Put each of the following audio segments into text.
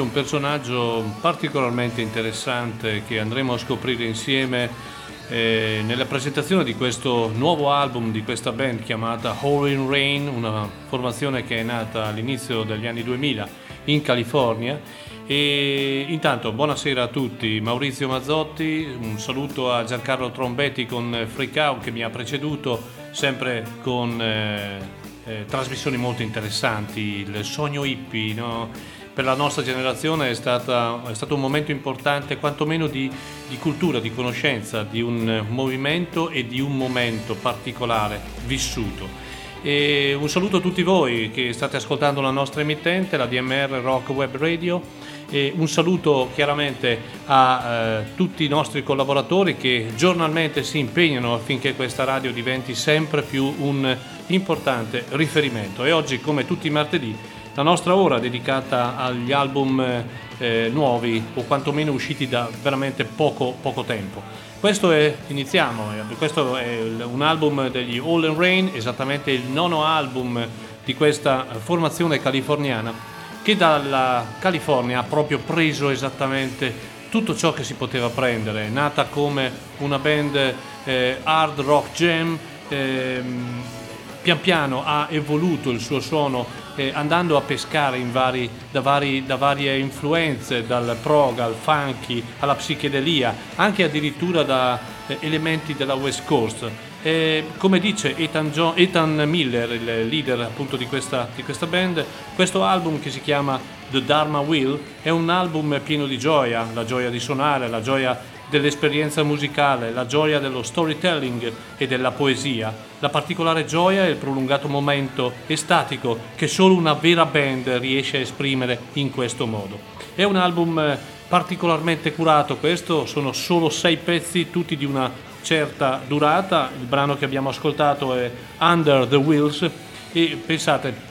Proprio un personaggio particolarmente interessante che andremo a scoprire insieme eh, nella presentazione di questo nuovo album di questa band chiamata Hole in Rain, una formazione che è nata all'inizio degli anni 2000 in California. E intanto buonasera a tutti, Maurizio Mazzotti, un saluto a Giancarlo Trombetti con Freak Out che mi ha preceduto, sempre con eh, eh, trasmissioni molto interessanti, il sogno hippie, no? Per la nostra generazione è, stata, è, stato un momento importante quantomeno di, di, cultura, di conoscenza, di un movimento e di un momento particolare vissuto. E un saluto a tutti voi che state ascoltando la nostra emittente, la DMR Rock Web Radio. E un saluto chiaramente a eh, tutti i nostri collaboratori che giornalmente si impegnano affinché questa radio diventi sempre più un importante riferimento. E oggi, come tutti i martedì, la nostra ora dedicata agli album eh, nuovi o quantomeno usciti da veramente poco, poco tempo. Questo è, iniziamo, eh, questo è un album degli All in Rain, esattamente il nono album di questa formazione californiana che dalla California ha proprio preso esattamente tutto ciò che si poteva prendere, nata come una band eh, hard rock jam, eh, pian piano ha evoluto il suo suono eh, andando a pescare vari, da, vari, da, varie influenze, dal prog al funky alla psichedelia, anche addirittura da eh, elementi della West Coast. Eh, come dice Ethan, John, Ethan, Miller, il leader appunto di questa, di questa band, questo album che si chiama The Dharma Wheel è un album pieno di gioia, la gioia di suonare, la gioia dell'esperienza musicale, la gioia dello storytelling e della poesia, la particolare gioia e il prolungato momento estatico che solo una vera band riesce a esprimere in questo modo. È un album eh, particolarmente curato, questo sono solo sei pezzi, tutti di una certa durata, il brano che abbiamo ascoltato è Under the Wheels. E pensate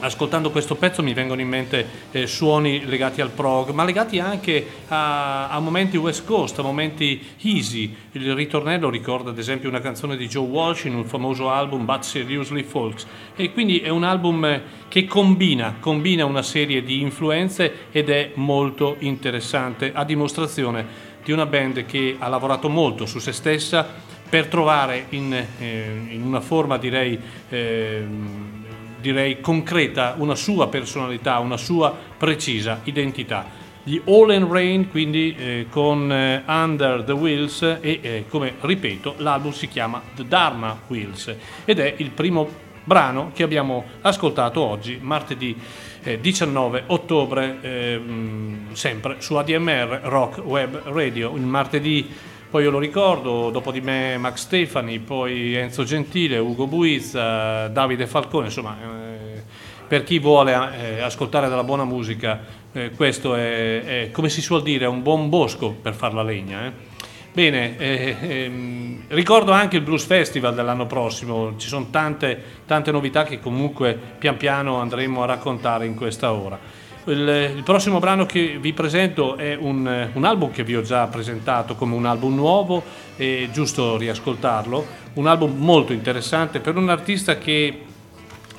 ascoltando questo pezzo mi vengono in mente eh, suoni legati al prog, ma legati anche a, a, momenti West Coast, a momenti easy. Il ritornello ricorda ad esempio una canzone di Joe Walsh in un famoso album But Seriously Folks e quindi è un album che combina, combina una serie di influenze ed è molto interessante a dimostrazione di una band che ha lavorato molto su se stessa per trovare in, eh, in una forma direi eh, direi concreta, una sua personalità, una sua precisa identità. Gli All in Rain, quindi eh, con eh, Under the Wheels e eh, come ripeto l'album si chiama The Dharma Wheels ed è il primo brano che abbiamo ascoltato oggi, martedì 19 eh, ottobre, ehm, sempre su ADMR Rock Web Radio, il martedì poi io lo ricordo, dopo di me Max Stefani, poi Enzo Gentile, Ugo Buizza, Davide Falcone, insomma eh, per chi vuole eh, ascoltare della buona musica eh, questo è, è, come si suol dire, un buon bosco per far la legna. Eh. Bene, eh, ehm, ricordo anche il Blues Festival dell'anno prossimo, ci sono tante, tante novità che comunque pian piano andremo a raccontare in questa ora. Il, il, prossimo brano che vi presento è un, un, album che vi ho già presentato come un album nuovo, è giusto riascoltarlo, un album molto interessante per un artista che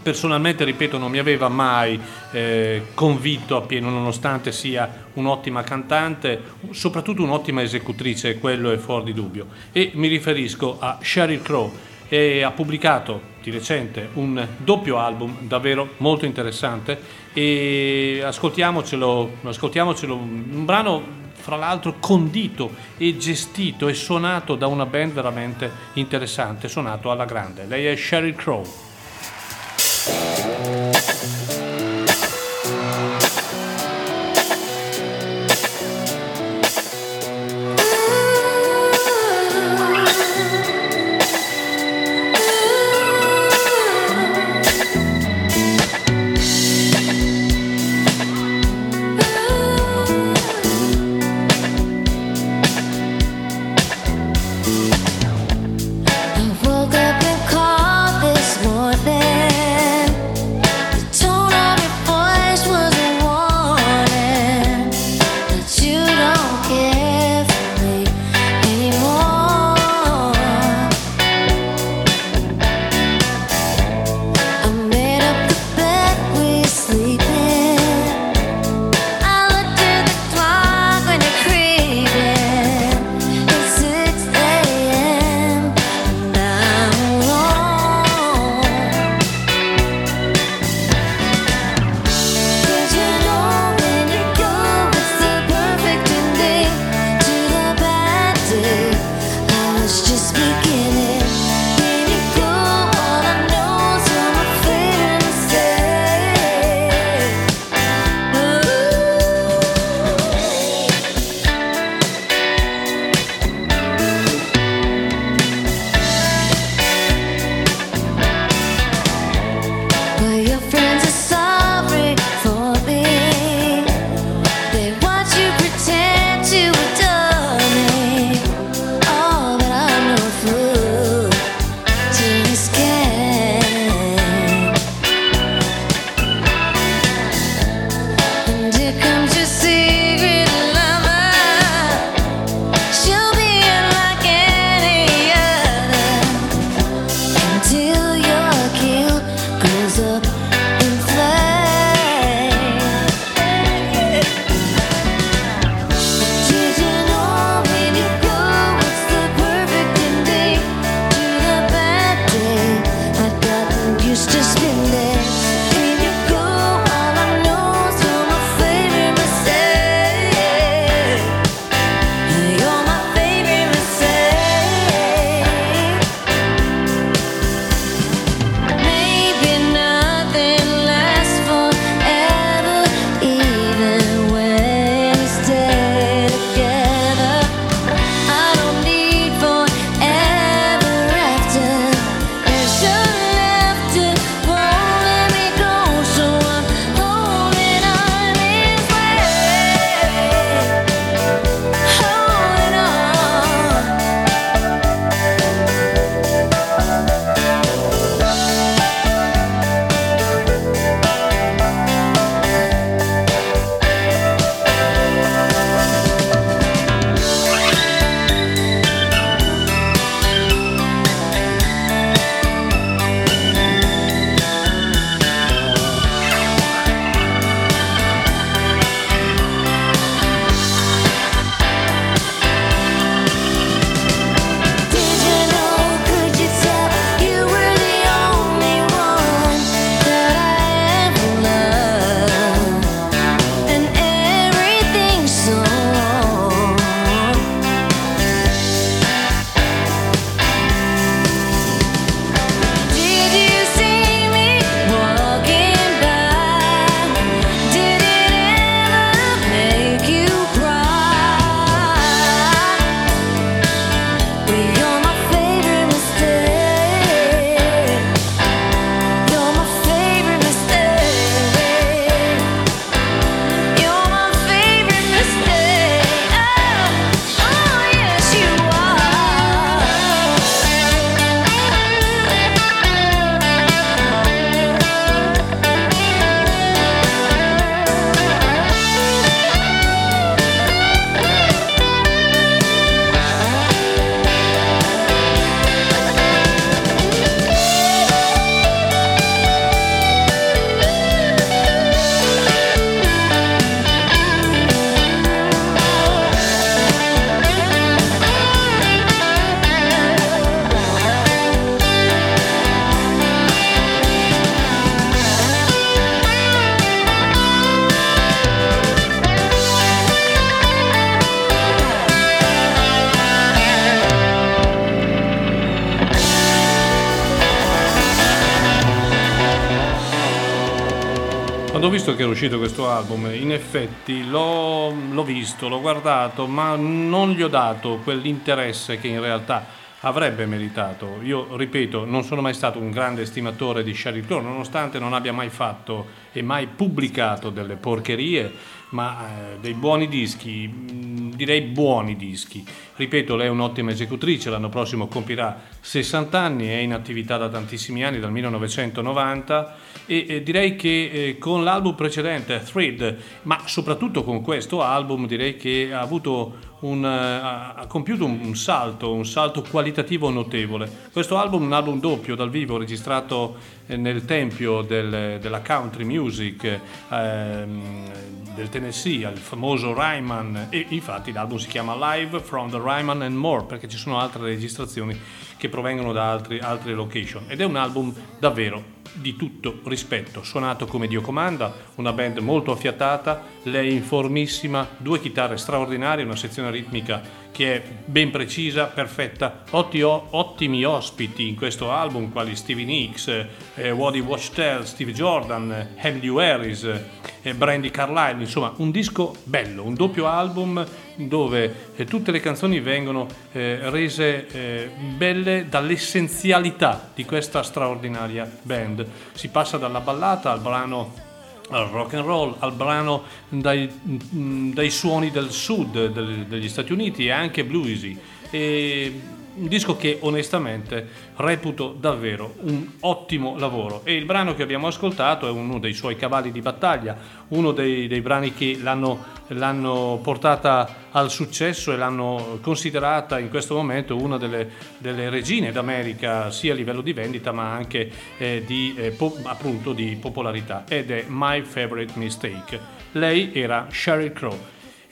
personalmente, ripeto, non mi aveva mai eh, convinto appieno, nonostante sia un'ottima cantante, soprattutto un'ottima esecutrice, quello è fuori di dubbio. E mi riferisco a Sheryl Crow e ha pubblicato di recente un doppio album davvero molto interessante e ascoltiamocelo, ascoltiamocelo un brano fra l'altro condito e gestito e suonato da una band veramente interessante, suonato alla grande. Lei è Sheryl Crow. Uscito questo album, in effetti l'ho, l'ho visto, l'ho guardato, ma non gli ho dato quell'interesse che in realtà avrebbe meritato. Io ripeto, non sono mai stato un grande estimatore di Sheryl Crow, nonostante non abbia mai fatto e mai pubblicato delle porcherie, ma eh, dei buoni dischi, mh, direi buoni dischi. Ripeto, lei è un'ottima esecutrice, l'anno prossimo compirà 60 anni, è in attività da tantissimi anni, dal 1990 e direi che eh, con l'album precedente, Thread, ma soprattutto con questo album, direi che ha avuto un, ha compiuto un, salto, un salto qualitativo notevole. Questo album è un album doppio dal vivo registrato eh, nel tempio del, della country music ehm, del Tennessee, al famoso Ryman e infatti l'album si chiama Live from the Ryman and More perché ci sono altre registrazioni che provengono da altri, altre location. Ed è un album davvero di tutto rispetto, suonato come Dio comanda, una band molto affiatata, lei in formissima, due chitarre straordinarie, una sezione ritmica che è ben precisa, perfetta, Otti, ottimi ospiti in questo album quali Stevie Nicks, eh, Waddy Watchtell, Steve Jordan, Emily Harris, eh, Brandy Carlyle, insomma un disco bello, un doppio album dove eh, tutte le canzoni vengono eh, rese eh, belle dall'essenzialità di questa straordinaria band. Si passa dalla ballata al brano al rock and roll, al brano dai, dai suoni del sud degli Stati Uniti e anche bluesy. E un disco che onestamente reputo davvero un ottimo lavoro e il brano che abbiamo ascoltato è uno dei suoi cavalli di battaglia, uno dei, dei brani che l'hanno, l'hanno, portata al successo e l'hanno considerata in questo momento una delle, delle regine d'America sia a livello di vendita ma anche eh, di, eh, po- appunto di popolarità ed è My Favorite Mistake. Lei era Sheryl Crow.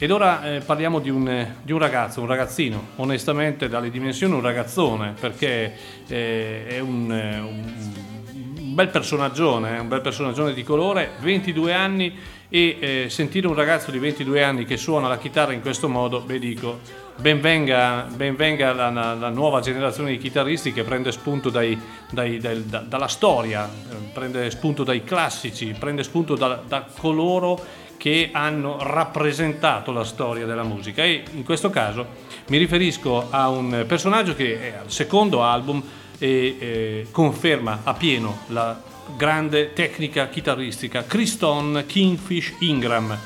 Ed ora eh, parliamo di un, di un, ragazzo, un ragazzino, onestamente dalle dimensioni un ragazzone, perché eh, è un, eh, un, bel personaggione, un bel personaggione di colore, 22 anni e eh, sentire un ragazzo di 22 anni che suona la chitarra in questo modo, beh dico, benvenga, benvenga la, la, nuova generazione di chitarristi che prende spunto dai, dai, dai, da, dalla storia, eh, prende spunto dai classici, prende spunto da, da coloro che hanno rappresentato la storia della musica. E in questo caso mi riferisco a un personaggio che è al secondo album e eh, conferma a pieno la grande tecnica chitarristica Criston Kingfish Ingram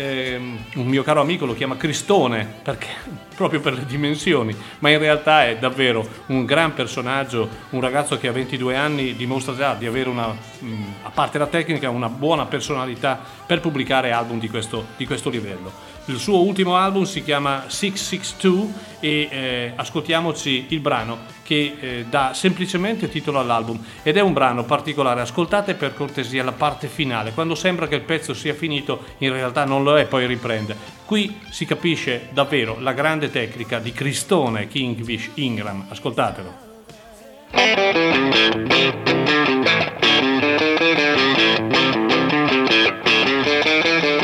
eh, un mio caro amico lo chiama Cristone perché, proprio per le dimensioni, ma in realtà è davvero un gran personaggio, un ragazzo che a 22 anni dimostra già di avere una, mh, a parte la tecnica, una buona personalità per pubblicare album di questo, di questo livello. Il suo ultimo album si chiama 662 e eh, ascoltiamoci il brano che eh, dà semplicemente titolo all'album ed è un brano particolare. Ascoltate per cortesia la parte finale, quando sembra che il pezzo sia finito in realtà non lo è, poi riprende. Qui si capisce davvero la grande tecnica di Cristone Kingfish Ingram. Ascoltatelo. tire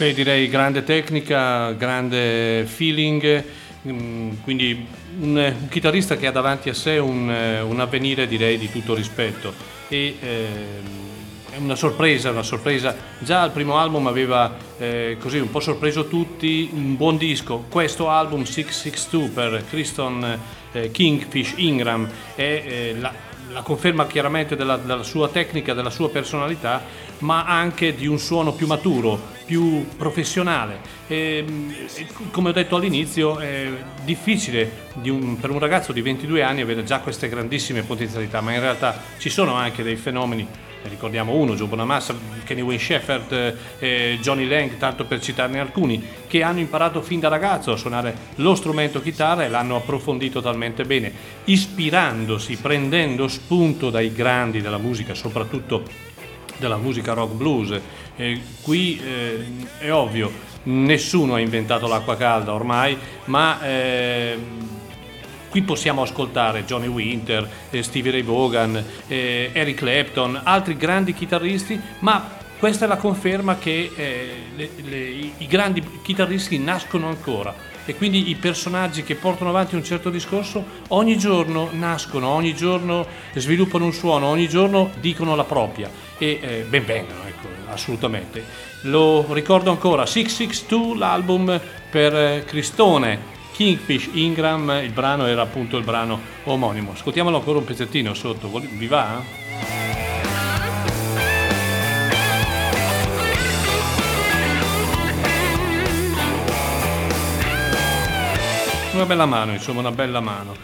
Beh, direi grande tecnica, grande feeling, mm, quindi un, chitarrista che ha davanti a sé un, un avvenire direi di tutto rispetto e eh, è una sorpresa, una sorpresa. Già al primo album aveva eh, così un po' sorpreso tutti, un buon disco. Questo album 662 per Kristen eh, Kingfish Ingram è eh, la, la, conferma chiaramente della, della sua tecnica, della sua personalità, ma anche di un suono più maturo, più professionale. E, come ho detto all'inizio, è difficile un, per un ragazzo di 22 anni avere già queste grandissime potenzialità, ma in realtà ci sono anche dei fenomeni ricordiamo uno, Joe Bonamassa, Kenny Wayne Shepherd, eh, Johnny Lang, tanto per citarne alcuni, che hanno imparato fin da ragazzo a suonare lo strumento chitarra e l'hanno approfondito talmente bene, ispirandosi, prendendo spunto dai grandi della musica, soprattutto della musica rock blues. Eh, qui eh, è ovvio, nessuno ha inventato l'acqua calda ormai, ma eh, Qui possiamo ascoltare Johnny Winter, eh, Stevie Ray Vaughan, eh, Eric Clapton, altri grandi chitarristi, ma questa è la conferma che eh, le, le, i grandi chitarristi nascono ancora e quindi i personaggi che portano avanti un certo discorso ogni giorno nascono, ogni giorno sviluppano un suono, ogni giorno dicono la propria e eh, ben vengano, ecco, assolutamente. Lo ricordo ancora, 662 l'album per eh, Cristone Kingfish Ingram, il brano era appunto il brano omonimo. Ascoltiamolo ancora un pezzettino sotto, vi va? Una bella mano, insomma, una bella mano.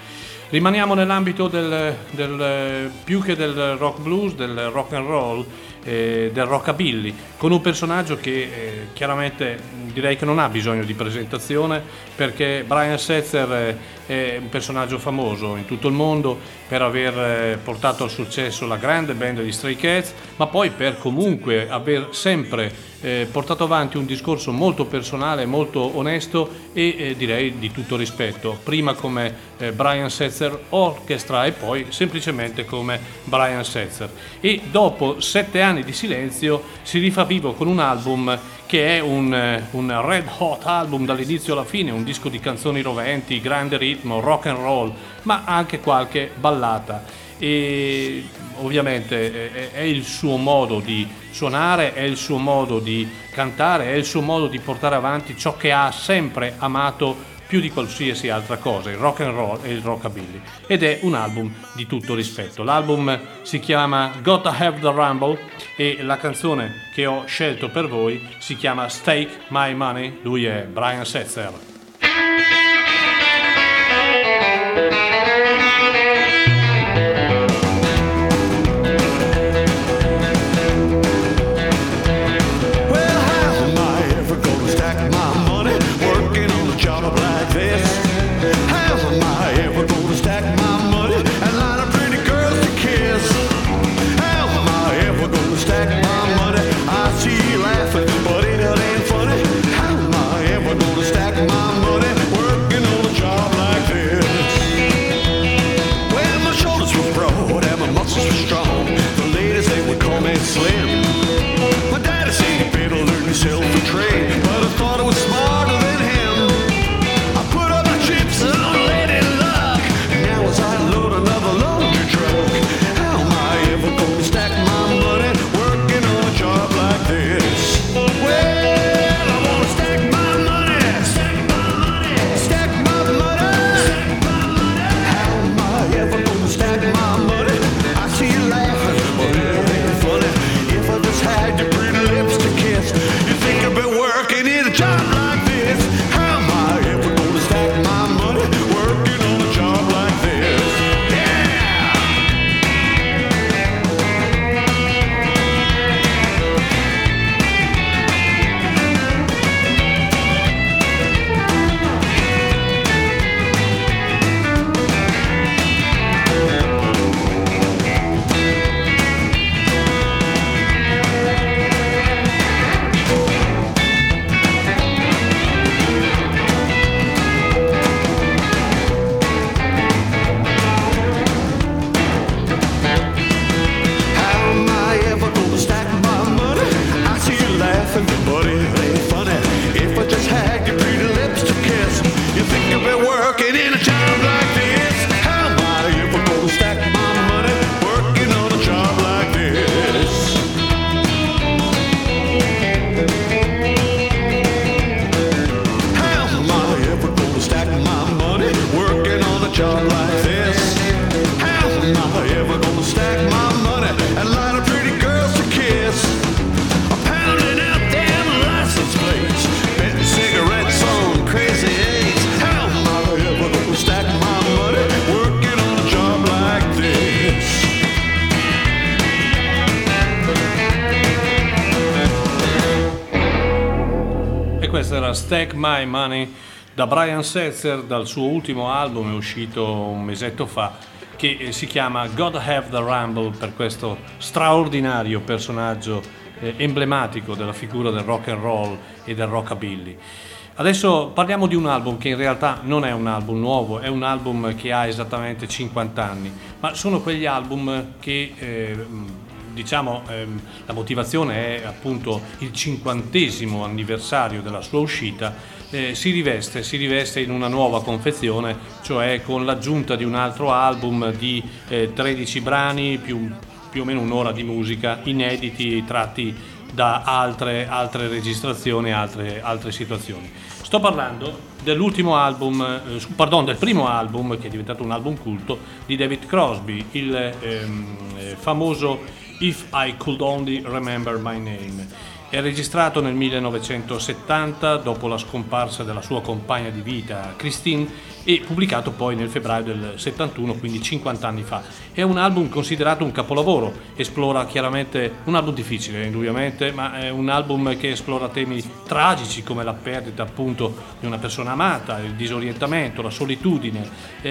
Rimaniamo nell'ambito del, del, più che del rock blues, del rock and roll, eh, del rockabilly, con un personaggio che eh, chiaramente direi che non ha bisogno di presentazione perché Brian Setzer è un personaggio famoso in tutto il mondo per aver eh, portato al successo la grande band di Stray Cats, ma poi per comunque aver sempre eh, portato avanti un discorso molto personale, molto onesto e eh, direi di tutto rispetto, prima come eh, Brian Setzer Orchestra e poi semplicemente come Brian Setzer. E dopo sette anni di silenzio si rifà vivo con un album che è un, eh, un, red hot album dall'inizio alla fine, un disco di canzoni roventi, grande ritmo, rock and roll, ma anche qualche ballata. E ovviamente è, è il suo modo di suonare, è il suo modo di cantare, è il suo modo di portare avanti ciò che ha sempre amato più di qualsiasi altra cosa, il rock and roll e il rockabilly. Ed è un album di tutto rispetto. L'album si chiama Gotta Have the Rumble e la canzone che ho scelto per voi si chiama Stake My Money. Lui è Brian Setzer. Era Stack My Money da Brian Setzer dal suo ultimo album, uscito un mesetto fa, che eh, si chiama God Have the Rumble per questo straordinario personaggio eh, emblematico della figura del rock and roll e del rockabilly. Adesso parliamo di un album che in realtà non è un album nuovo, è un album che ha esattamente 50 anni, ma sono quegli album che eh, diciamo ehm, la motivazione è appunto il cinquantesimo anniversario della sua uscita, eh, si, riveste, si riveste in una nuova confezione, cioè con l'aggiunta di un altro album di eh, 13 brani più, più o meno un'ora di musica inediti tratti da altre, altre registrazioni, altre, altre situazioni. Sto parlando dell'ultimo album, eh, pardon, del primo album che è diventato un album culto di David Crosby, il ehm, eh, famoso If I Could Only Remember My Name. È registrato nel 1970 dopo la scomparsa della sua compagna di vita Christine e pubblicato poi nel febbraio del 71, quindi 50 anni fa. È un album considerato un capolavoro, esplora chiaramente un album difficile indubbiamente, ma è un album che esplora temi tragici come la perdita appunto di una persona amata, il disorientamento, la solitudine, è,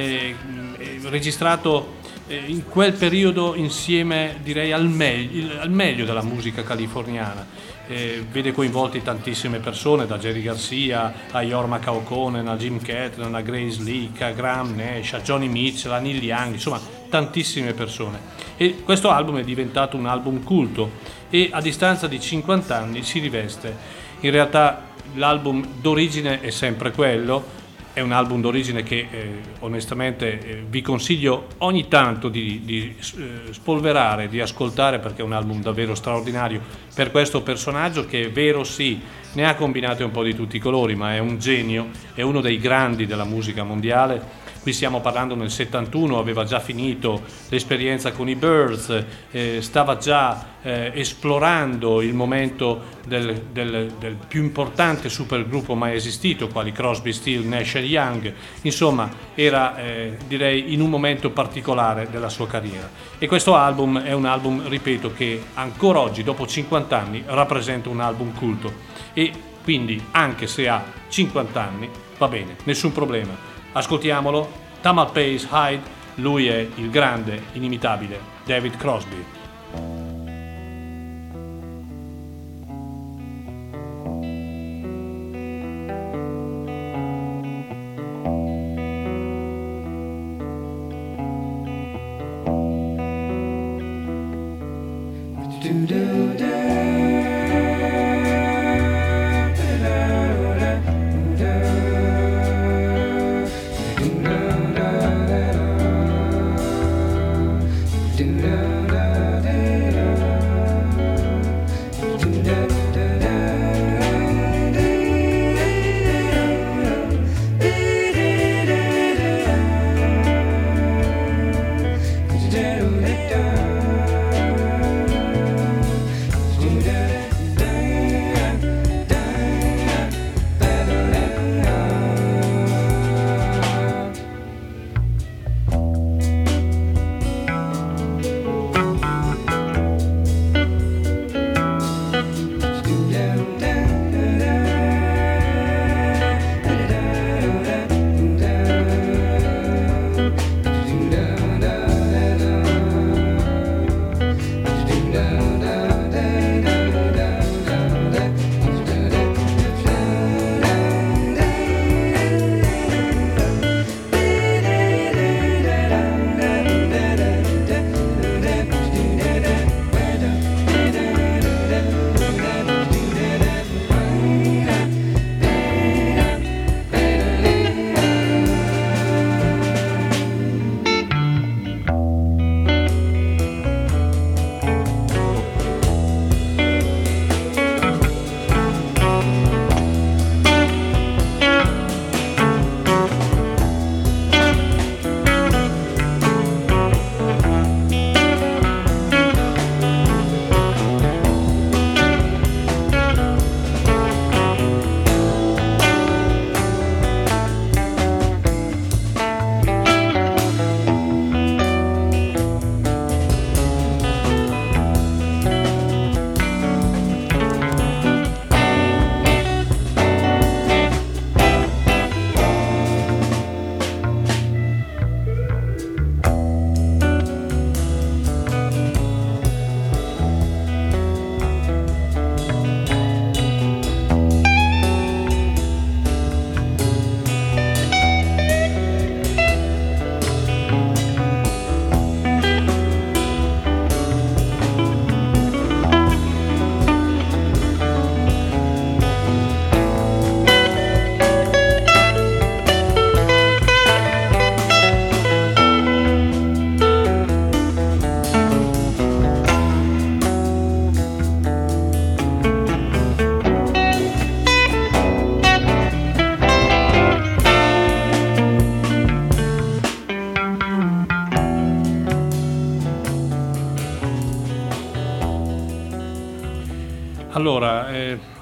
è registrato in quel periodo insieme direi al meglio, al meglio della musica californiana eh, vede coinvolti tantissime persone, da Jerry Garcia a Yorma Kaukonen, a Jim Catlin, a Grace Leak, a Graham Nash, a Johnny Mitchell, a Neil Young, insomma tantissime persone. E questo album è diventato un album culto e a distanza di 50 anni si riveste. In realtà l'album d'origine è sempre quello, è un album d'origine che eh, onestamente eh, vi consiglio ogni tanto di, di eh, spolverare, di ascoltare perché è un album davvero straordinario per questo personaggio che è vero sì, ne ha combinate un po' di tutti i colori, ma è un genio, è uno dei grandi della musica mondiale qui stiamo parlando nel 71, aveva già finito l'esperienza con i Birds, eh, stava già eh, esplorando il momento del, del, del, più importante supergruppo mai esistito, quali Crosby, Steele, Nash e Young, insomma era eh, direi in un momento particolare della sua carriera. E questo album è un album, ripeto, che ancora oggi, dopo 50 anni, rappresenta un album culto. E quindi anche se ha 50 anni va bene, nessun problema Ascoltiamolo, Tamal Pace Hyde, lui è il grande, inimitabile David Crosby.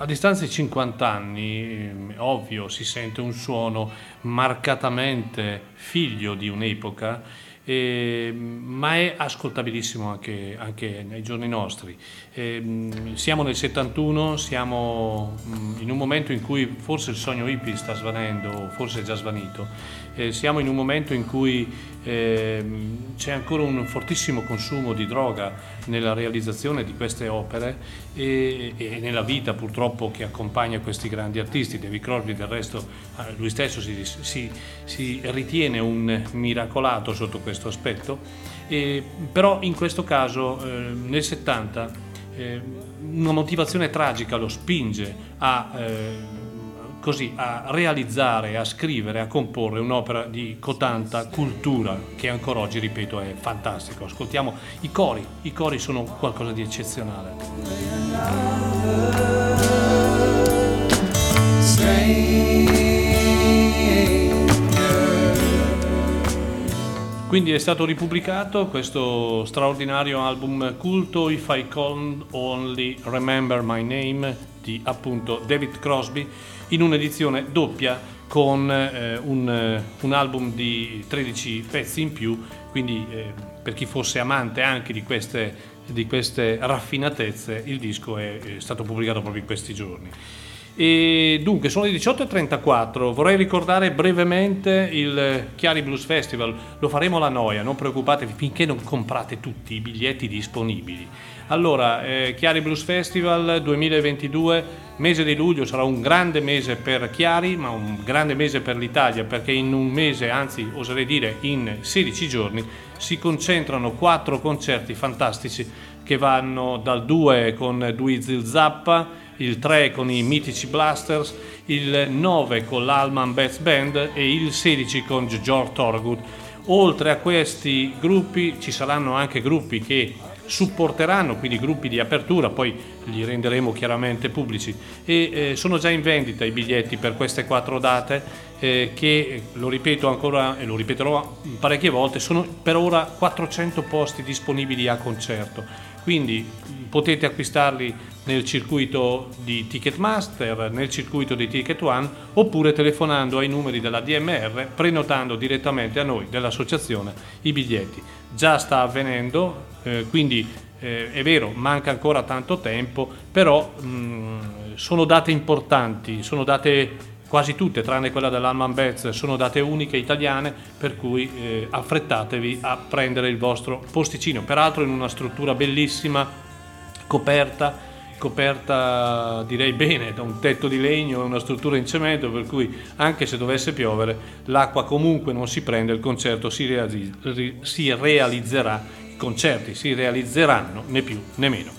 A distanza di 50 anni, eh, ovvio, si sente un suono marcatamente figlio di un'epoca, eh, ma è ascoltabilissimo anche, anche, nei giorni nostri. Eh, siamo nel 71, siamo mm, in un momento in cui forse il sogno hippie sta svanendo, forse è già svanito, eh, siamo in un momento in cui eh, c'è ancora un fortissimo consumo di droga nella realizzazione di queste opere e, e, nella vita purtroppo che accompagna questi grandi artisti. David Crosby del resto eh, lui stesso si, si, si ritiene un miracolato sotto questo aspetto, e, però in questo caso eh, nel 70 eh, una motivazione tragica lo spinge a eh, così a realizzare, a scrivere, a comporre un'opera di cotanta cultura che ancora oggi, ripeto, è fantastico. Ascoltiamo i cori, i cori sono qualcosa di eccezionale. Quindi è stato ripubblicato questo straordinario album culto If I Can Only Remember My Name di appunto David Crosby in un'edizione doppia con eh, un, eh, un, album di 13 pezzi in più, quindi eh, per chi fosse amante anche di queste, di queste raffinatezze, il disco è, è stato pubblicato proprio in questi giorni. E dunque, sono le 18.34, vorrei ricordare brevemente il Chiari Blues Festival, lo faremo alla noia, non preoccupatevi finché non comprate tutti i biglietti disponibili. Allora, eh, Chiari Blues Festival 2022, mese di luglio sarà un grande mese per Chiari, ma un grande mese per l'Italia, perché in un mese, anzi oserei dire in 16 giorni, si concentrano quattro concerti fantastici che vanno dal 2 con Duizil Zappa, il 3 con i Mitici Blasters, il 9 con l'Alman Beth Band e il 16 con George Thorogood. Oltre a questi gruppi ci saranno anche gruppi che supporteranno, quindi gruppi di apertura, poi li renderemo chiaramente pubblici e eh, sono già in vendita i biglietti per queste quattro date eh, che, lo ripeto ancora e lo ripeterò parecchie volte, sono per ora 400 posti disponibili a concerto, quindi potete acquistarli nel circuito di Ticketmaster, nel circuito di Ticket One oppure telefonando ai numeri della DMR prenotando direttamente a noi dell'associazione i biglietti. Già sta avvenendo, eh, quindi eh, è vero, manca ancora tanto tempo, però mh, mm, sono date importanti, sono date quasi tutte, tranne quella dell'Alman Betz, sono date uniche italiane, per cui eh, affrettatevi a prendere il vostro posticino, peraltro in una struttura bellissima, coperta, coperta direi bene da un tetto di legno e una struttura in cemento per cui anche se dovesse piovere l'acqua comunque non si prende il concerto si, realizz- si realizzerà i concerti si realizzeranno né più né meno.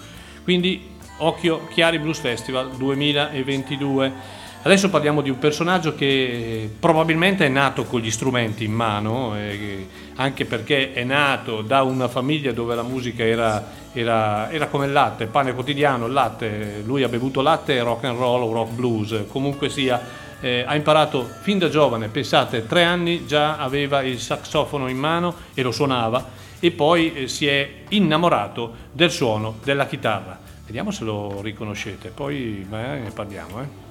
Quindi occhio Chiari Blues Festival 2022 Adesso parliamo di un personaggio che probabilmente è nato con gli strumenti in mano, eh, anche perché è nato da una famiglia dove la musica era, era, era come il latte, pane quotidiano, latte, lui ha bevuto latte, rock and roll o rock blues, comunque sia, eh, ha imparato fin da giovane, pensate, tre anni già aveva il saxofono in mano e lo suonava e poi eh, si è innamorato del suono della chitarra. Vediamo se lo riconoscete, poi ne parliamo.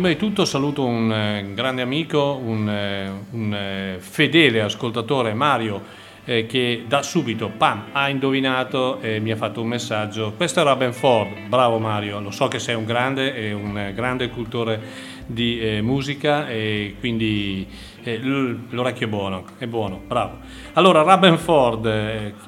Prima di tutto saluto un eh, grande amico, un, eh, un eh, fedele ascoltatore, Mario, eh, che da subito, pam, ha indovinato e mi ha fatto un messaggio. Questo è Robin Ford, bravo Mario, lo so che sei un grande un grande cultore di eh, musica e quindi eh, l'orecchio è buono, è buono, bravo. Allora, Robin Ford,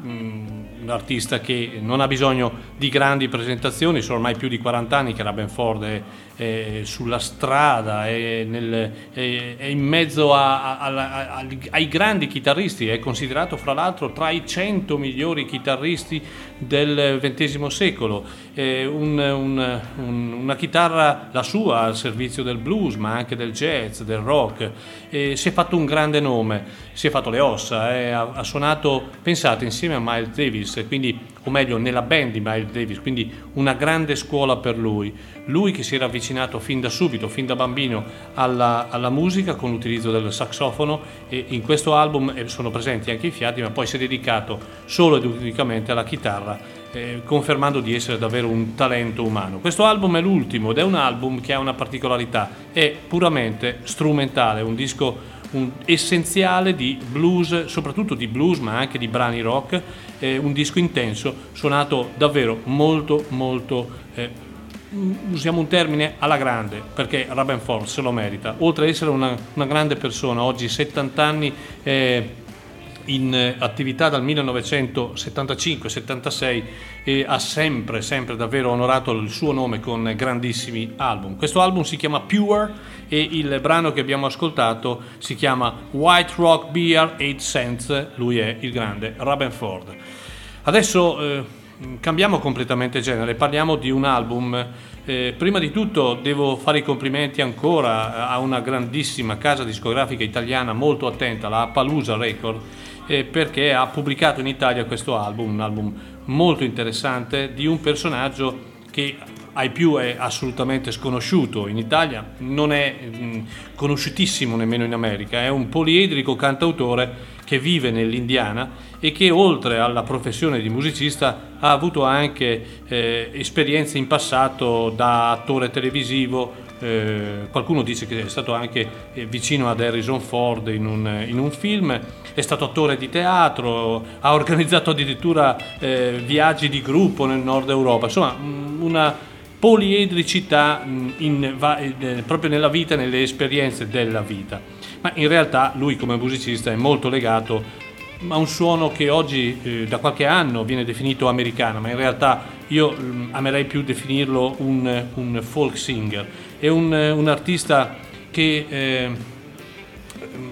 un artista che non ha bisogno di grandi presentazioni, sono ormai più di 40 anni che Robin Ford è eh, sulla strada, è, nel, è, è in mezzo a, a, a, ai grandi chitarristi, è considerato fra l'altro tra i 100 migliori chitarristi del XX secolo, un, un, un, una chitarra la sua al servizio del blues ma anche del jazz, del rock, si è fatto un grande nome, si è fatto le ossa, eh, ha, ha suonato, pensate, insieme a Miles Davis, quindi, o meglio nella band di Miles Davis, quindi una grande scuola per lui. Lui che si era avvicinato fin da subito, fin da bambino, alla, alla musica con l'utilizzo del saxofono e in questo album eh, sono presenti anche i fiati, ma poi si è dedicato solo ed unicamente alla chitarra, eh, confermando di essere davvero un talento umano. Questo album è l'ultimo ed è un album che ha una particolarità, è puramente strumentale, un disco un essenziale di blues, soprattutto di blues ma anche di brani rock, eh, un disco intenso suonato davvero molto molto eh, usiamo un termine alla grande perché Rabenford se lo merita. Oltre ad essere una, una grande persona oggi 70 anni eh, in attività dal 1975-76 e ha sempre, sempre davvero onorato il suo nome con grandissimi album. Questo album si chiama Pure e il brano che abbiamo ascoltato si chiama White Rock Beer 8 Cents, lui è il grande Rabenford. Adesso eh, cambiamo completamente genere, parliamo di un album. Eh, prima di tutto devo fare i complimenti ancora a una grandissima casa discografica italiana molto attenta, la Palusa Record, eh, perché ha pubblicato in Italia questo album, un album molto interessante di un personaggio che ai più è assolutamente sconosciuto in Italia, non è mh, conosciutissimo nemmeno in America, è un poliedrico cantautore che vive nell'Indiana e che oltre alla professione di musicista ha avuto anche eh, esperienze in passato da attore televisivo, eh, qualcuno dice che è stato anche eh, vicino ad Harrison Ford in un, in un, film, è stato attore di teatro, ha organizzato addirittura eh, viaggi di gruppo nel nord Europa, insomma una poliedricità in, in, proprio nella vita, nelle esperienze della vita. Ma in realtà lui come musicista è molto legato a un suono che oggi eh, da qualche anno viene definito americano, ma in realtà io mh, amerei più definirlo un, un folk singer. È un, un artista che... Eh,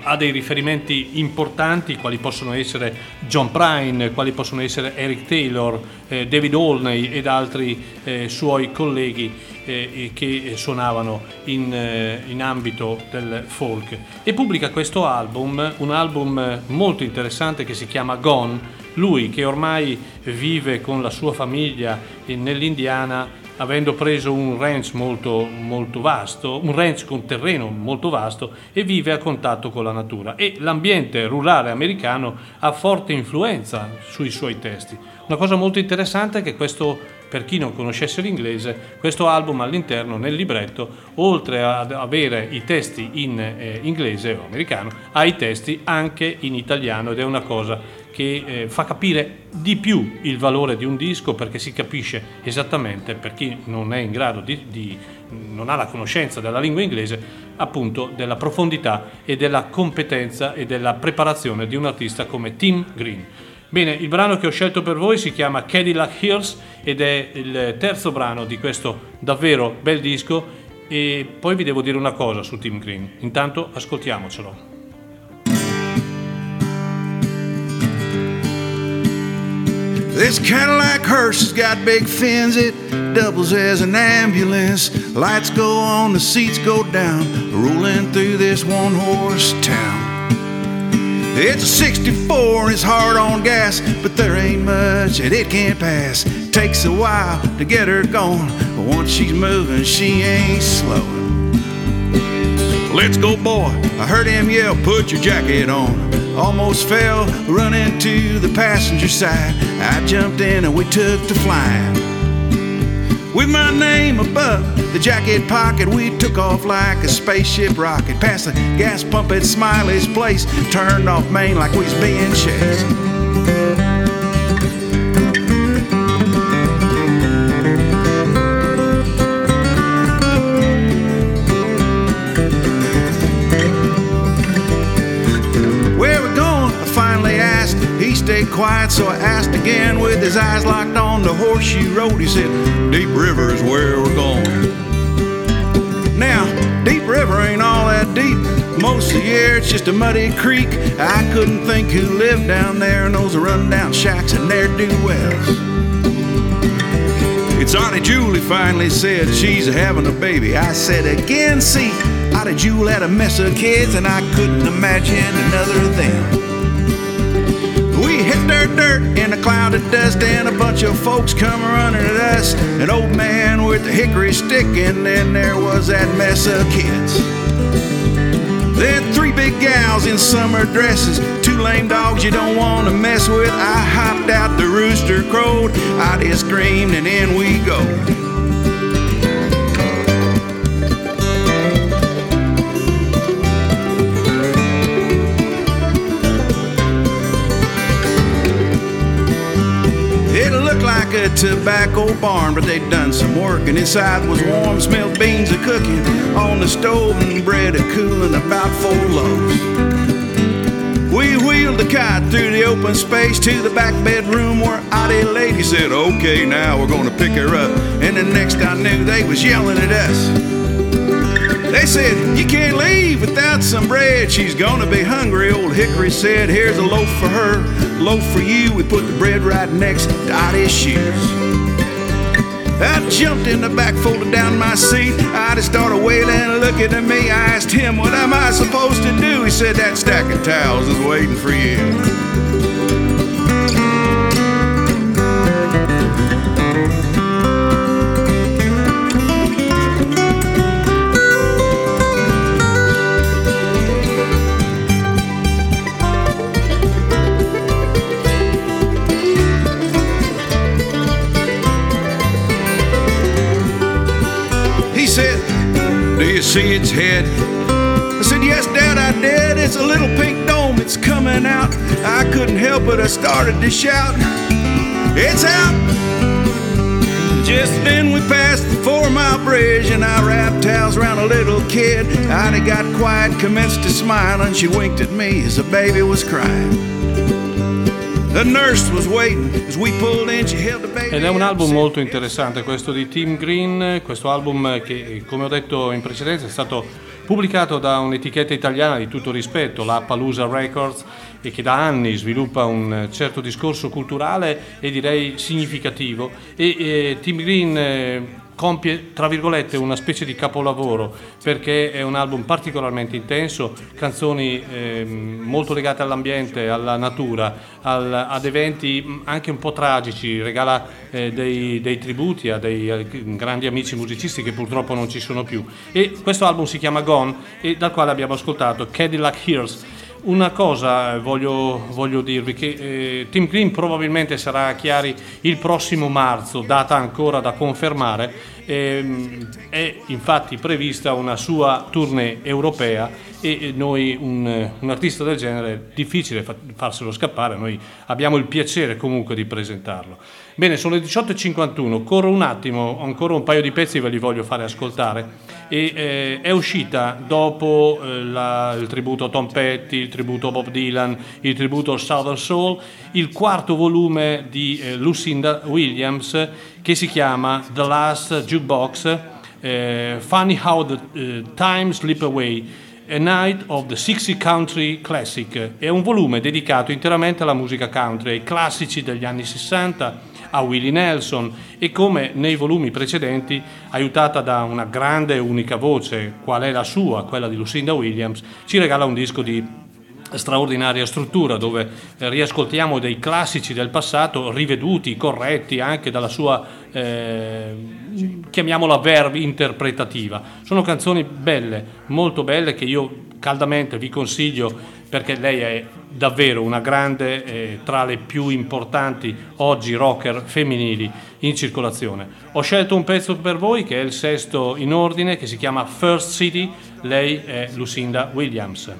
ha dei riferimenti importanti quali possono essere John Prine, quali possono essere Eric Taylor, eh, David Olney ed altri eh, suoi colleghi eh, che suonavano in, eh, in, ambito del folk. E pubblica questo album, un album molto interessante che si chiama Gone, lui che ormai vive con la sua famiglia nell'Indiana avendo preso un ranch molto, molto vasto, un ranch con terreno molto vasto e vive a contatto con la natura e l'ambiente rurale americano ha forte influenza sui suoi testi. Una cosa molto interessante è che questo, per chi non conoscesse l'inglese, questo album all'interno nel libretto, oltre ad avere i testi in eh, inglese o americano, ha i testi anche in italiano ed è una cosa che eh, fa capire di più il valore di un disco perché si capisce esattamente per chi non è in grado di, di non ha la conoscenza della lingua inglese appunto della profondità e della competenza e della preparazione di un artista come Tim Green. Bene, il brano che ho scelto per voi si chiama Cadillac Hills ed è il terzo brano di questo davvero bel disco e poi vi devo dire una cosa su Tim Green. Intanto ascoltiamocelo. This Cadillac hearse has got big fins, it doubles as an ambulance. Lights go on, the seats go down, rolling through this one horse town. It's a 64 and it's hard on gas, but there ain't much that it can't pass. Takes a while to get her going, but once she's moving, she ain't slowing. Let's go, boy. I heard him yell, put your jacket on. Almost fell, running to the passenger side. I jumped in and we took to flying. With my name above the jacket pocket, we took off like a spaceship rocket. Past the gas pump at Smiley's place, turned off Main like we was being chased. Quiet, so I asked again with his eyes locked on the horseshoe road. He said, Deep River is where we're going. Now, Deep River ain't all that deep. Most of the year it's just a muddy creek. I couldn't think who lived down there in those rundown shacks and their do wells. It's Auntie Julie finally said she's having a baby. I said again, see, Auntie Julie had a mess of kids, and I couldn't imagine another of them. Dirt, dirt in a cloud of dust, and a bunch of folks come running at us. An old man with a hickory stick, and then there was that mess of kids. Then three big gals in summer dresses, two lame dogs you don't want to mess with. I hopped out, the rooster crowed, I just screamed, and in we go. A tobacco barn, but they'd done some work, and inside was warm, smelled beans a cooking on the stove, and bread a cooling about four loaves. We wheeled the kite through the open space to the back bedroom where Auntie Lady said, Okay, now we're gonna pick her up. And the next I knew, they was yelling at us. They said, You can't leave without some bread. She's gonna be hungry. Old Hickory said, Here's a loaf for her, loaf for you. We put the bread right next to Dottie's shoes. I jumped in the back, folded down my seat. I just started wailing, looking at me. I asked him, What am I supposed to do? He said, That stack of towels is waiting for you. See its head? I said, Yes, Dad, I did. It's a little pink dome, it's coming out. I couldn't help it, I started to shout, It's out! Just then we passed the four mile bridge, and I wrapped towels around a little kid. Ida got quiet, commenced to smile, and she winked at me as the baby was crying. Ed è un album molto interessante questo di Tim Green, questo album che come ho detto in precedenza è stato pubblicato da un'etichetta italiana di tutto rispetto, la Palusa Records, e che da anni sviluppa un certo discorso culturale e direi significativo. E, e Tim Green eh, compie, tra virgolette, una specie di capolavoro perché è un album particolarmente intenso, canzoni eh, molto legate all'ambiente, alla natura, al, ad eventi anche un po' tragici, regala eh, dei, dei, tributi a dei a grandi amici musicisti che purtroppo non ci sono più. E questo album si chiama Gone e dal quale abbiamo ascoltato Cadillac Hills. Una cosa voglio, voglio dirvi che eh, Tim Green probabilmente sarà a Chiari il prossimo marzo, data ancora da confermare. Ehm, è infatti prevista una sua tournée europea e noi un, un, artista del genere è difficile farselo scappare, noi abbiamo il piacere comunque di presentarlo. Bene, sono le 18.51, corro un attimo, ancora un paio di pezzi ve li voglio fare ascoltare. E eh, è uscita dopo eh, la, il tributo a Tom Petty, il tributo a Bob Dylan, il tributo a Southern Soul, il quarto volume di eh, Lucinda Williams che si chiama The Last Jukebox, eh, Funny How the uh, Time Slip Away. A Night of the 60 Country Classic. È un volume dedicato interamente alla musica country, ai classici degli anni 60, a Willie Nelson e come nei volumi precedenti, aiutata da una grande e unica voce, qual è la sua, quella di Lucinda Williams, ci regala un disco di straordinaria struttura dove riascoltiamo dei classici del passato riveduti, corretti anche dalla sua, eh, chiamiamola verve interpretativa. Sono canzoni belle, molto belle che io caldamente vi consiglio perché lei è davvero una grande, eh, tra le più importanti oggi rocker femminili in circolazione. Ho scelto un pezzo per voi che è il sesto in ordine, che si chiama First City, lei è Lucinda Williams.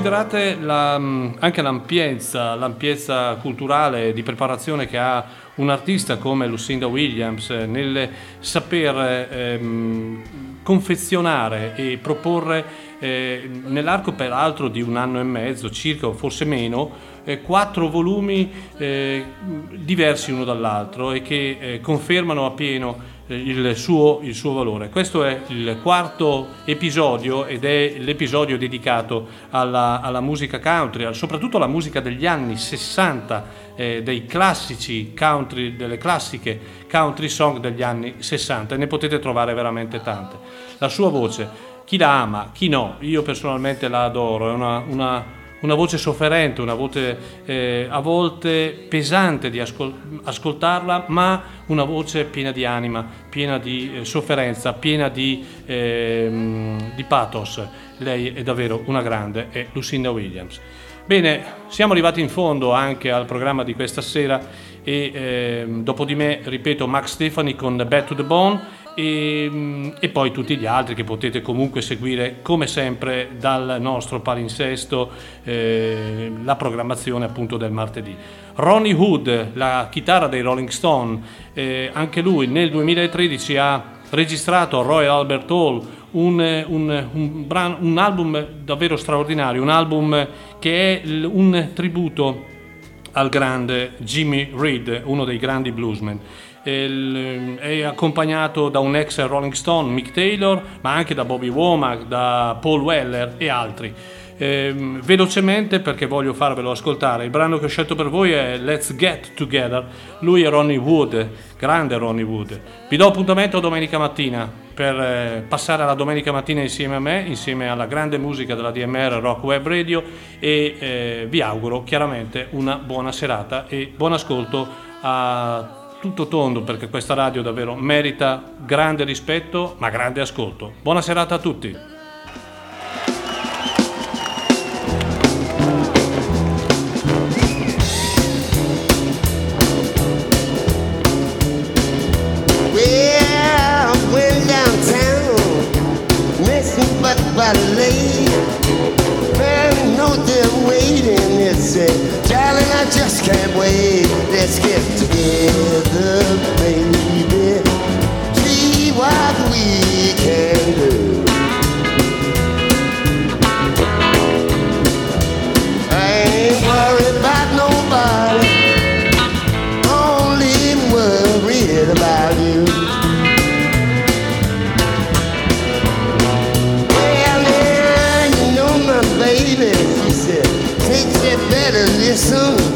Considerate la- anche l'ampiezza, l'ampiezza culturale di preparazione che ha un artista come Lucinda Williams nel saper ehm, confezionare e proporre eh, nell'arco peraltro di un anno e mezzo, circa o forse meno, eh, quattro volumi eh, diversi uno dall'altro e che eh, confermano appieno il suo, il suo valore. Questo è il quarto episodio ed è l'episodio dedicato alla, alla musica country, soprattutto alla musica degli anni 60, eh, dei classici country, delle classiche country song degli anni 60 e ne potete trovare veramente tante. La sua voce, chi la ama, chi no, io personalmente la adoro, è una, una- una voce sofferente, una voce eh, a volte pesante di ascol- ascoltarla, ma una voce piena di anima, piena di eh, sofferenza, piena di, ehm, di pathos. Lei è davvero una grande, è Lucinda Williams. Bene, siamo arrivati in fondo anche al programma di questa sera e ehm, dopo di me, ripeto, Max Stefani con Back to the Bone e, mm, e poi tutti gli altri che potete comunque seguire come sempre dal nostro palinsesto eh, la programmazione appunto del martedì. Ronnie Hood, la chitarra dei Rolling Stone, eh, anche lui nel 2013 ha registrato a Royal Albert Hall un, un- un brano- un album davvero straordinario, un album che è l- un tributo al grande Jimmy Reed, uno dei grandi bluesmen. Il- È accompagnato da un ex Rolling Stone, Mick Taylor, ma anche da Bobby Womack, da Paul Weller e altri. Ehm, velocemente perché voglio farvelo ascoltare, il brano che ho scelto per voi è Let's Get Together, lui è Ronnie Wood, grande Ronnie Wood. Vi do appuntamento domenica mattina per eh, passare la domenica mattina insieme a me, insieme alla grande musica della DMR Rock Web Radio e eh, vi auguro chiaramente una buona serata e buon ascolto a tutto tondo perché questa radio davvero merita grande rispetto ma grande ascolto. Buona serata a tutti. Well, waiting. It said, just can't wait. Let's get together, baby. See what we can do. soon.